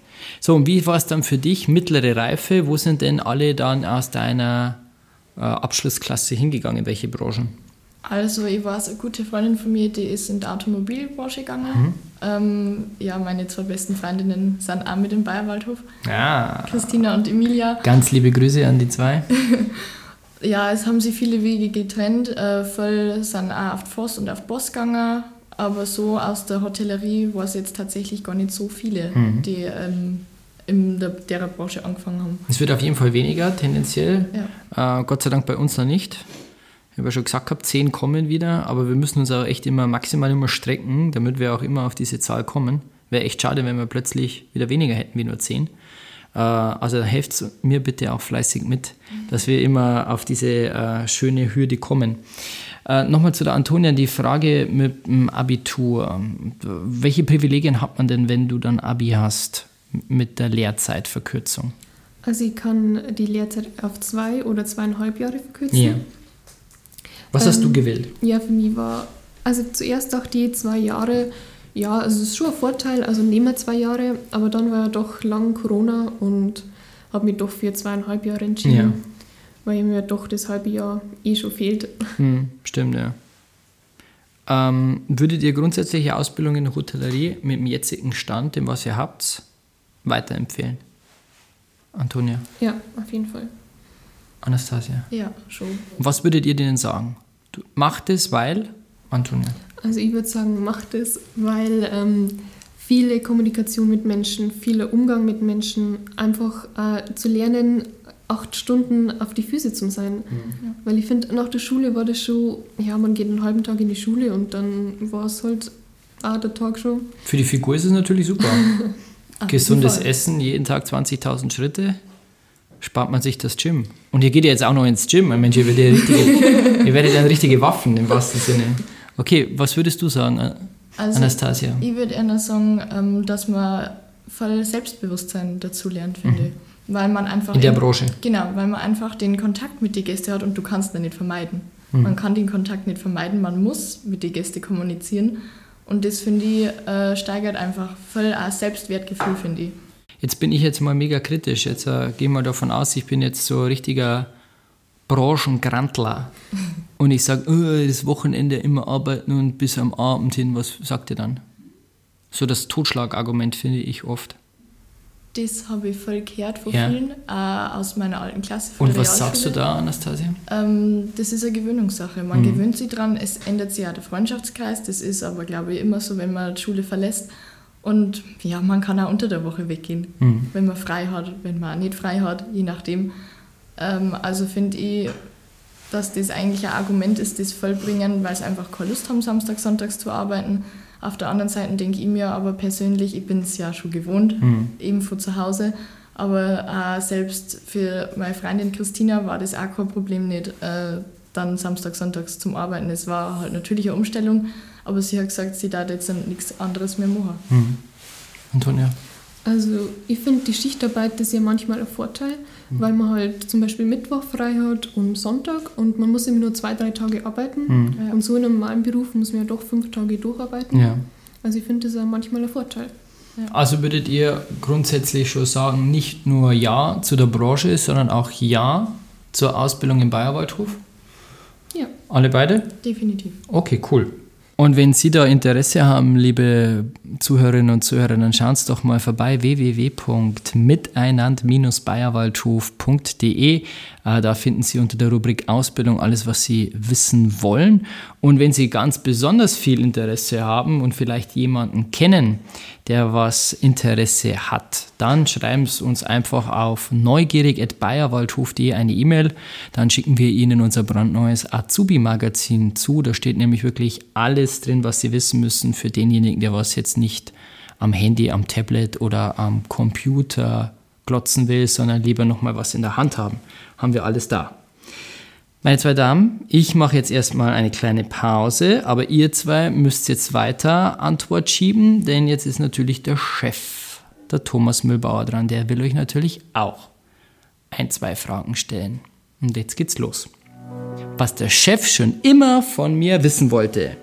So, und wie war es dann für dich, mittlere Reife? Wo sind denn alle dann aus deiner äh, Abschlussklasse hingegangen? Welche Branchen? Also, ich weiß, eine gute Freundin von mir, die ist in der Automobilbranche gegangen. Ähm, ja, meine zwei besten Freundinnen sind auch mit im Bayerwaldhof, Ja. Christina und Emilia. Ganz liebe Grüße an die zwei. Ja, es haben sich viele Wege getrennt. Äh, viele sind auch auf die Voss und auf die Boss gegangen. Aber so aus der Hotellerie war es jetzt tatsächlich gar nicht so viele, Mhm. die ähm, in der, der Branche angefangen haben. Es wird auf jeden Fall weniger, tendenziell. Ja. Äh, Gott sei Dank bei uns noch nicht. Ich habe ja schon gesagt gehabt, zehn kommen wieder, aber wir müssen uns auch echt immer maximal immer strecken, damit wir auch immer auf diese Zahl kommen. Wäre echt schade, wenn wir plötzlich wieder weniger hätten wie nur zehn. Äh, also helft mir bitte auch fleißig mit, dass wir immer auf diese äh, schöne Hürde kommen. Äh, Nochmal zu der Antonia, die Frage mit dem Abitur. Welche Privilegien hat man denn, wenn du dann Abi hast mit der Lehrzeitverkürzung? Also ich kann die Lehrzeit auf zwei oder zweieinhalb Jahre verkürzen. Was hast du Ähm, gewählt? Ja, für mich war, also zuerst dachte ich zwei Jahre, ja, also es ist schon ein Vorteil, also nehmen wir zwei Jahre, aber dann war ja doch lang Corona und habe mich doch für zweieinhalb Jahre entschieden, Ja. Weil mir doch das halbe Jahr eh schon fehlt. Hm, stimmt, ja. Ähm, würdet ihr grundsätzliche Ausbildung in der Hotellerie mit dem jetzigen Stand, dem was ihr habt, weiterempfehlen? Antonia, Ja, auf jeden Fall. Anastasia. Ja, schon. Was würdet ihr denen sagen? Du, macht es, weil? Antonia. Also ich würde sagen, macht es, weil ähm, viele Kommunikation mit Menschen, vieler Umgang mit Menschen, einfach äh, zu lernen, acht Stunden auf die Füße zu sein. Weil ich finde, nach der Schule war das schon, ja, man geht einen halben Tag in die Schule und dann war es halt auch der Tag schon. Für die Figur ist es natürlich super. Gesundes. Essen, jeden Tag 20.000 Schritte, spart man sich das Gym. Und ihr geht ja jetzt auch noch ins Gym. Mensch, ihr werdet ja richtige, ihr werdet ja richtige Waffen im wahrsten Sinne. Okay, was würdest du sagen, äh, Also, Anastasia? ich würde eher sagen, ähm, dass man voll Selbstbewusstsein dazu lernt, finde ich. Weil man einfach. In der Branche. Genau, weil man einfach den Kontakt mit den Gästen hat und du kannst ihn nicht vermeiden. Mhm. Man kann den Kontakt nicht vermeiden, man muss mit den Gästen kommunizieren. Und das finde ich äh, steigert einfach voll auch Selbstwertgefühl, finde ich. Jetzt bin ich jetzt mal mega kritisch. Jetzt äh, gehen wir davon aus, ich bin jetzt so richtiger Branchengrantler. und ich sage, oh, das Wochenende immer arbeiten und bis am Abend hin, was sagt ihr dann? So das Totschlagargument finde ich oft. Das habe ich voll gehört von Ja. vielen, äh, aus meiner alten Klasse. Und was sagst du da, Anastasia? Ähm, das ist eine Gewöhnungssache. Man Mhm. gewöhnt sich dran, es ändert sich ja der Freundschaftskreis. Das ist aber, glaube ich, immer so, wenn man die Schule verlässt. Und ja, man kann auch unter der Woche weggehen, Mhm. wenn man frei hat, wenn man nicht frei hat, je nachdem. Ähm, also finde ich, dass das eigentlich ein Argument ist, das vollbringen, weil sie einfach keine Lust haben, Samstag, Sonntags zu arbeiten. Auf der anderen Seite denke ich mir aber persönlich, ich bin es ja schon gewohnt, eben von zu Hause. Aber äh, selbst für meine Freundin Christina war das auch kein Problem nicht, äh, dann Samstag, Sonntags zum Arbeiten. Es war halt natürlich eine Umstellung, aber sie hat gesagt, sie darf jetzt nichts anderes mehr machen. Mhm. Antonia? Also ich finde, die Schichtarbeit ist ja manchmal ein Vorteil, weil man halt zum Beispiel Mittwoch frei hat und Sonntag und man muss immer nur zwei, drei Tage arbeiten. Mhm. Und so in einem normalen Beruf muss man ja doch fünf Tage durcharbeiten. Ja. Also ich finde, das ist ja manchmal ein Vorteil. Also würdet ihr grundsätzlich schon sagen, nicht nur Ja zu der Branche, sondern auch Ja zur Ausbildung im Bayerwaldhof? Ja. Alle beide? Definitiv. Okay, cool. Und wenn Sie da Interesse haben, liebe Zuhörerinnen und Zuhörer, dann schauen Sie doch mal vorbei www.miteinand-bayerwaldhof.de. Äh, Da finden Sie unter der Rubrik Ausbildung alles, was Sie wissen wollen. Und wenn Sie ganz besonders viel Interesse haben und vielleicht jemanden kennen, der was Interesse hat, dann schreiben Sie uns einfach auf neugierig.bayerwaldhof.de eine E-Mail. Dann schicken wir Ihnen unser brandneues Azubi-Magazin zu. Da steht nämlich wirklich alles drin, was Sie wissen müssen für denjenigen, der was jetzt nicht am Handy, am Tablet oder am Computer glotzen will, sondern lieber nochmal was in der Hand haben. Haben wir alles da. Meine zwei Damen, ich mache jetzt erstmal eine kleine Pause, aber ihr zwei müsst jetzt weiter Antwort schieben, denn jetzt ist natürlich der Chef, der Thomas Müllbauer dran, der will euch natürlich auch ein, zwei Fragen stellen. Und jetzt geht's los. Was der Chef schon immer von mir wissen wollte.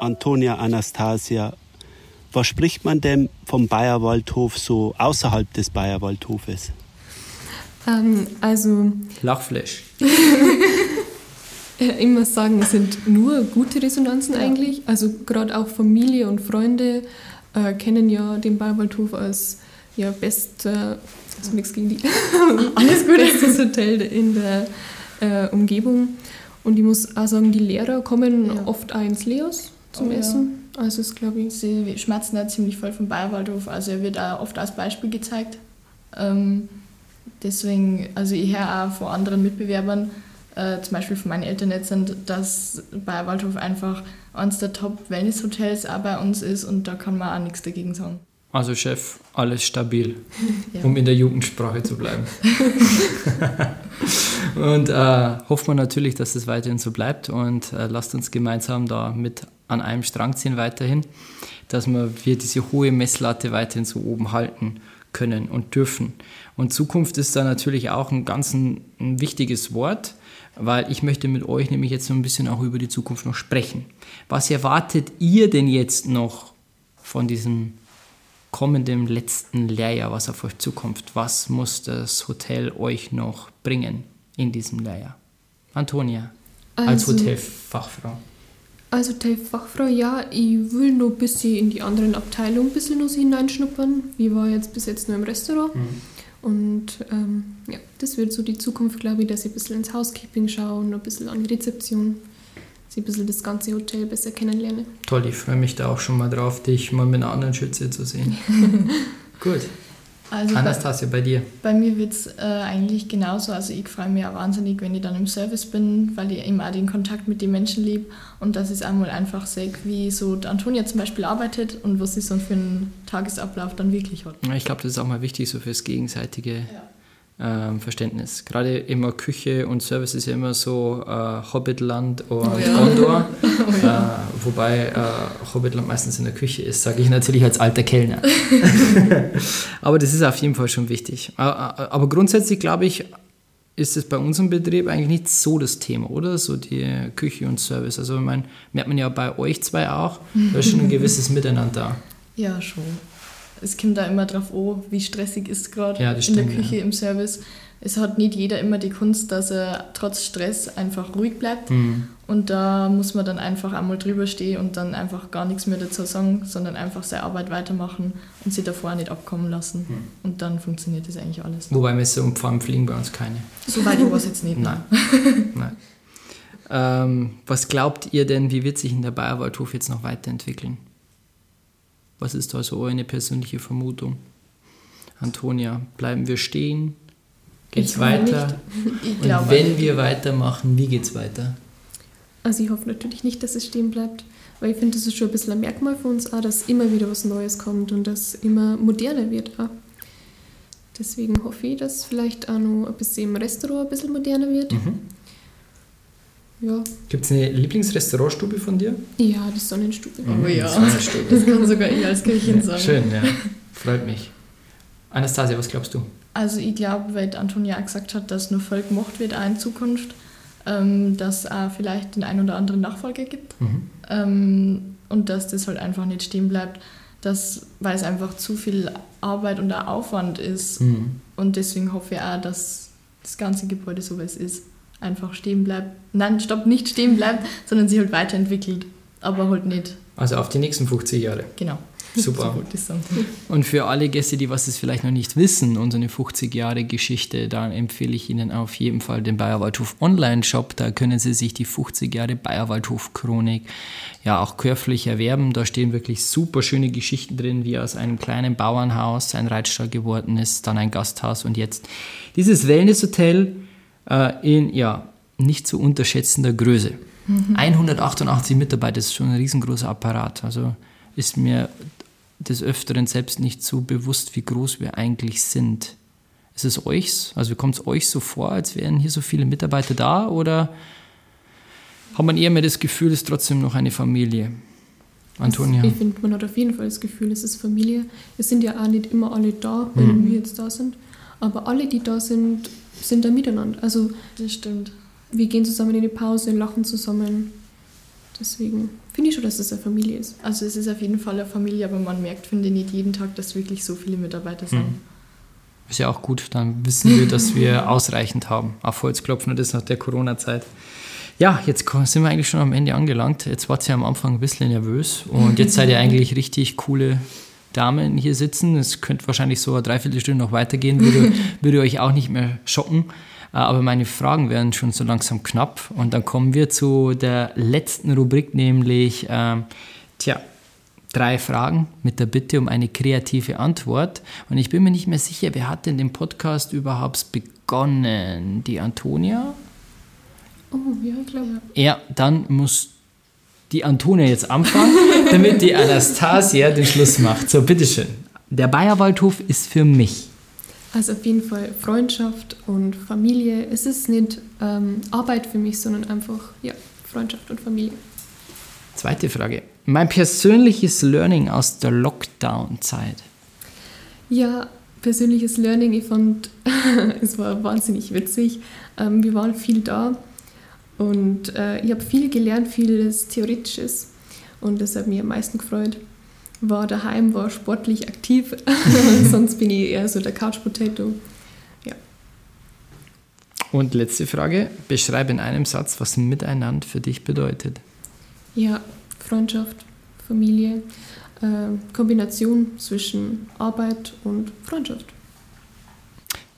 Antonia Anastasia, was spricht man denn vom Bayerwaldhof so außerhalb des Bayerwaldhofes? Ähm, also Lachflash. äh, immer sagen, es sind nur gute Resonanzen eigentlich. Also gerade auch Familie und Freunde äh, kennen ja den Bayerwaldhof als ja, beste, also nichts gegen die, alles gut, bestes Hotel in der äh, Umgebung. Und ich muss auch sagen, die Lehrer kommen Ja. oft auch ins Leos zum Oh ja. Essen. Also ist glaube ich Sie schmerzen da ziemlich voll vom Bayerwaldhof, also er wird auch oft als Beispiel gezeigt. Ähm, deswegen, also ich höre auch von anderen Mitbewerbern, äh, zum Beispiel von meinen Eltern jetzt, sind, dass Bayerwaldhof einfach eines der Top-Wellness-Hotels auch bei uns ist und da kann man auch nichts dagegen sagen. Also Chef, alles stabil, Ja. um in der Jugendsprache zu bleiben. und äh, hoffen wir natürlich, dass es weiterhin so bleibt und äh, lasst uns gemeinsam da mit an einem Strang ziehen weiterhin, dass wir, wir diese hohe Messlatte weiterhin so oben halten können und dürfen. Und Zukunft ist da natürlich auch ein ganz ein, ein wichtiges Wort, weil ich möchte mit euch nämlich jetzt so ein bisschen auch über die Zukunft noch sprechen. Was erwartet ihr denn jetzt noch von diesem kommenden letzten Lehrjahr, was auf euch zukommt? Was muss das Hotel euch noch bringen in diesem Lehrjahr? Antonia, als Also-. Als Hotelfachfrau, ja, ich will noch ein bisschen in die anderen Abteilungen ein bisschen noch hineinschnuppern. Ich war jetzt bis jetzt nur im Restaurant. Und ähm, ja, das wird so die Zukunft, glaube ich, dass ich ein bisschen ins Housekeeping schaue und ein bisschen an die Rezeption, dass ich ein bisschen das ganze Hotel besser kennenlerne. Toll, ich freue mich da auch schon mal drauf, dich mal mit einer anderen Schütze zu sehen. Gut. Also bei, Anastasia, bei dir. bei mir wird es äh, eigentlich genauso. Also ich freue mich auch wahnsinnig, wenn ich dann im Service bin, weil ich eben auch den Kontakt mit den Menschen liebe und dass ich einmal einfach sehe, wie so Antonia zum Beispiel arbeitet und was sie so für einen Tagesablauf dann wirklich hat. Ja, Ich glaube, das ist auch mal wichtig so fürs gegenseitige ähm, Verständnis. Gerade immer Küche und Service ist ja immer so äh, Hobbitland und Oh ja. Gondor. äh, wobei äh, Hobbitland meistens in der Küche ist, sage ich natürlich als alter Kellner. Aber das ist auf jeden Fall schon wichtig. Äh, äh, Aber grundsätzlich glaube ich, ist es bei unserem Betrieb eigentlich nicht so das Thema, oder? So die Küche und Service. Also, ich meine, merkt man ja bei euch zwei auch, da ist schon ein gewisses Miteinander da. Ja, schon. Es kommt da immer drauf an, wie stressig ist gerade Ja, in das der stimmt, Küche ja. im Service. Es hat nicht jeder immer die Kunst, dass er trotz Stress einfach ruhig bleibt. Mhm. Und da muss man dann einfach einmal drüber stehen und dann einfach gar nichts mehr dazu sagen, sondern einfach seine Arbeit weitermachen und sie davor nicht abkommen lassen. Mhm. Und dann funktioniert das eigentlich alles. Wobei Messer und Pfannen fliegen bei uns keine. Soweit ich weiß jetzt nicht. Nein. Nein. Ähm, was glaubt ihr denn, wie wird sich in der Bayerwaldhof jetzt noch weiterentwickeln? Was ist da so eine persönliche Vermutung? Antonia, bleiben wir stehen? Geht's Ich weiter? Und wenn wir weitermachen, wie geht's weiter? Also ich hoffe natürlich nicht, dass es stehen bleibt, weil ich finde, das ist schon ein bisschen ein Merkmal für uns auch, dass immer wieder was Neues kommt und dass immer moderner wird auch. Deswegen hoffe ich, dass vielleicht auch noch ein bisschen im Restaurant ein bisschen moderner wird. Mhm. Ja. Gibt es eine Lieblingsrestaurantstube von dir? ja, die Sonnenstube. Oh ja, Sonnenstube. das kann sogar ich als Köchin sagen. Schön, ja. Freut mich. Anastasia, was glaubst du? Also ich glaube, weil Antonia auch gesagt hat, dass nur Volk gemacht wird auch in Zukunft, ähm, dass es auch vielleicht den ein oder anderen Nachfolger gibt Mhm. ähm, und dass das halt einfach nicht stehen bleibt, dass, weil es einfach zu viel Arbeit und auch Aufwand ist. Mhm. Und deswegen hoffe ich auch, dass das ganze Gebäude so wie es ist, einfach stehen bleibt. Nein, stopp, nicht stehen bleibt, sondern sich halt weiterentwickelt. Aber halt nicht, Also auf die nächsten 50 Jahre. genau. Super. So. Und für alle Gäste, die was es vielleicht noch nicht wissen, unsere 50 Jahre Geschichte, da empfehle ich Ihnen auf jeden Fall den Bayerwaldhof Online-Shop. Da können Sie sich die 50 Jahre Bayerwaldhof Chronik ja auch käuflich erwerben. Da stehen wirklich super schöne Geschichten drin, wie aus einem kleinen Bauernhaus ein Reitstall geworden ist, dann ein Gasthaus und jetzt dieses Wellnesshotel äh, in ja nicht zu unterschätzender Größe. 188 Mitarbeiter, das ist schon ein riesengroßer Apparat. Also ist mir des Öfteren selbst nicht so bewusst, wie groß wir eigentlich sind. Ist es euch, also kommt es euch so vor, als wären hier so viele Mitarbeiter da oder hat man eher mehr das Gefühl, es ist trotzdem noch eine Familie? Antonia? Ich finde, man hat auf jeden Fall das Gefühl, es ist Familie. Es sind ja auch nicht immer alle da, wenn Mhm. wir jetzt da sind. Aber alle, die da sind, sind da miteinander. Also Das stimmt. wir gehen zusammen in die Pause, lachen zusammen. Deswegen finde ich schon, dass es eine Familie ist. Also es ist auf jeden Fall eine Familie, aber man merkt, finde ich, nicht jeden Tag, dass wirklich so viele Mitarbeiter sind. Mhm. Ist ja auch gut, dann wissen wir, dass wir ausreichend haben. Auf Holz klopfen und das nach der Corona-Zeit. Ja, jetzt sind wir eigentlich schon am Ende angelangt. Jetzt wart ihr am Anfang ein bisschen nervös und jetzt seid ihr eigentlich richtig coole Damen hier sitzen. Es könnte wahrscheinlich so eine Dreiviertelstunde noch weitergehen, würde, würde euch auch nicht mehr schocken. Äh, Aber meine Fragen werden schon so langsam knapp und dann kommen wir zu der letzten Rubrik, nämlich, ähm, tja, drei Fragen mit der Bitte um eine kreative Antwort. Und ich bin mir nicht mehr sicher, wer hat denn den Podcast überhaupt begonnen? Die Antonia? Oh, ja, glaube. Ja, dann muss die Antonia jetzt anfangen, damit die Anastasia den Schluss macht. So, bitteschön. Der Bayerwaldhof ist für mich. Also auf jeden Fall Freundschaft und Familie. Es ist nicht ähm, Arbeit für mich, sondern einfach ja, Freundschaft und Familie. Zweite Frage. Mein persönliches Learning aus der Lockdown-Zeit. Ja, persönliches Learning, ich fand, es war wahnsinnig witzig. Ähm, wir waren viel da und äh, ich habe viel gelernt, vieles Theoretisches und das hat mich am meisten gefreut. War daheim, war sportlich aktiv, sonst bin ich eher so der Couch Potato. Und letzte Frage. Beschreibe in einem Satz, was Miteinander für dich bedeutet. Ja, Freundschaft, Familie, äh, Kombination zwischen Arbeit und Freundschaft.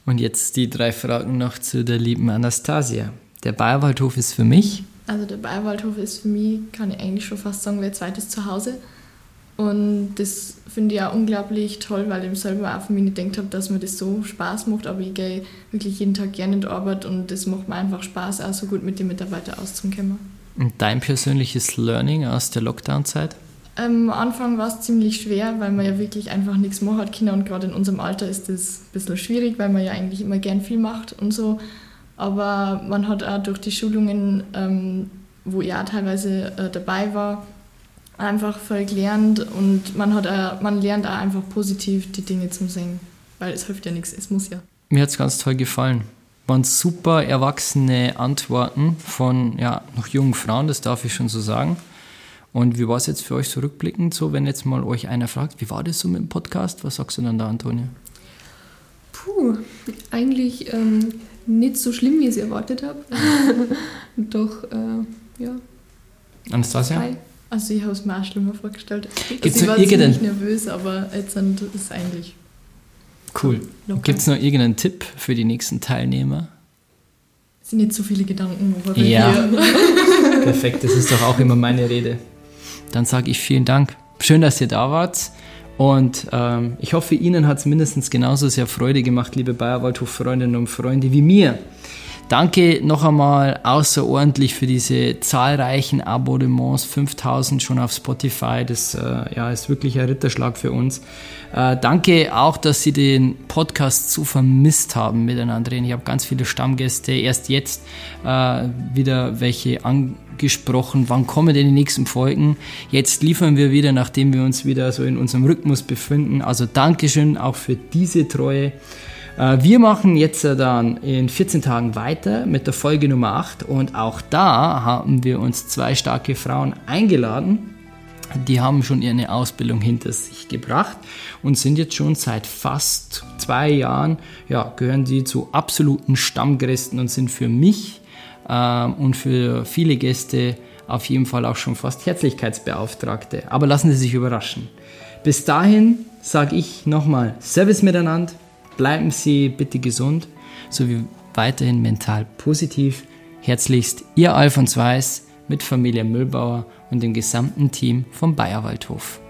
Und jetzt die drei Fragen noch zu der lieben Anastasia. Der Bayerwaldhof ist für mich. Also der Bayerwaldhof ist für mich, kann ich eigentlich schon fast sagen, mein zweites Zuhause. Und das finde ich auch unglaublich toll, weil ich selber auch von mir nicht gedacht habe, dass mir das so Spaß macht. Aber ich gehe wirklich jeden Tag gerne in die Arbeit und das macht mir einfach Spaß, auch so gut mit den Mitarbeitern auszukommen. Und dein persönliches Learning aus der Lockdown-Zeit? Am Anfang war es ziemlich schwer, weil man ja wirklich einfach nichts machen hat können und gerade in unserem Alter ist das ein bisschen schwierig, weil man ja eigentlich immer gern viel macht und so. Aber man hat auch durch die Schulungen, ähm, wo ich auch teilweise äh, dabei war, einfach voll gelernt und man, hat auch, man lernt auch einfach positiv die Dinge zum Singen, weil es hilft ja nichts, es muss ja. Mir hat es ganz toll gefallen, waren super erwachsene Antworten von ja, noch jungen Frauen, das darf ich schon so sagen. Und wie war es jetzt für euch zurückblickend so, wenn jetzt mal euch einer fragt, wie war das so mit dem Podcast? Was sagst du dann da, Antonia? Puh, eigentlich ähm, nicht so schlimm, wie ich es erwartet habe. Doch, äh, ja. Anastasia? Also ich habe es mir auch schlimmer vorgestellt. Gibt's also ich war ziemlich nervös, aber jetzt sind- ist es eigentlich Cool. Gibt es noch irgendeinen Tipp für die nächsten Teilnehmer? Es sind nicht so viele Gedanken, aber Ja. Perfekt, das ist doch auch immer meine Rede. Dann sage ich vielen Dank. Schön, dass ihr da wart. Und ähm, ich hoffe, Ihnen hat es mindestens genauso sehr Freude gemacht, liebe Bayerwaldhof-Freundinnen und Freunde, wie mir. Danke noch einmal außerordentlich für diese zahlreichen Abonnements, 5000 schon auf Spotify, das äh, ja, ist wirklich ein Ritterschlag für uns. Äh, danke auch, dass Sie den Podcast so vermisst haben miteinander. Ich habe ganz viele Stammgäste, erst jetzt äh, wieder welche angesprochen, wann kommen denn die nächsten Folgen? Jetzt liefern wir wieder, nachdem wir uns wieder so in unserem Rhythmus befinden. Also Dankeschön auch für diese Treue. Äh, Wir machen jetzt äh, dann in 14 Tagen weiter mit der Folge Nummer 8 und auch da haben wir uns zwei starke Frauen eingeladen. Die haben schon ihre Ausbildung hinter sich gebracht und sind jetzt schon seit fast zwei Jahren, ja, gehören die zu absoluten Stammgästen und sind für mich ähm, und für viele Gäste auf jeden Fall auch schon fast Herzlichkeitsbeauftragte. Aber lassen Sie sich überraschen. Bis dahin sage ich nochmal Service miteinander, bleiben Sie bitte gesund, sowie weiterhin mental positiv. Herzlichst Ihr Alfons Weiß mit Familie Müllbauer und dem gesamten Team vom Bayerwaldhof.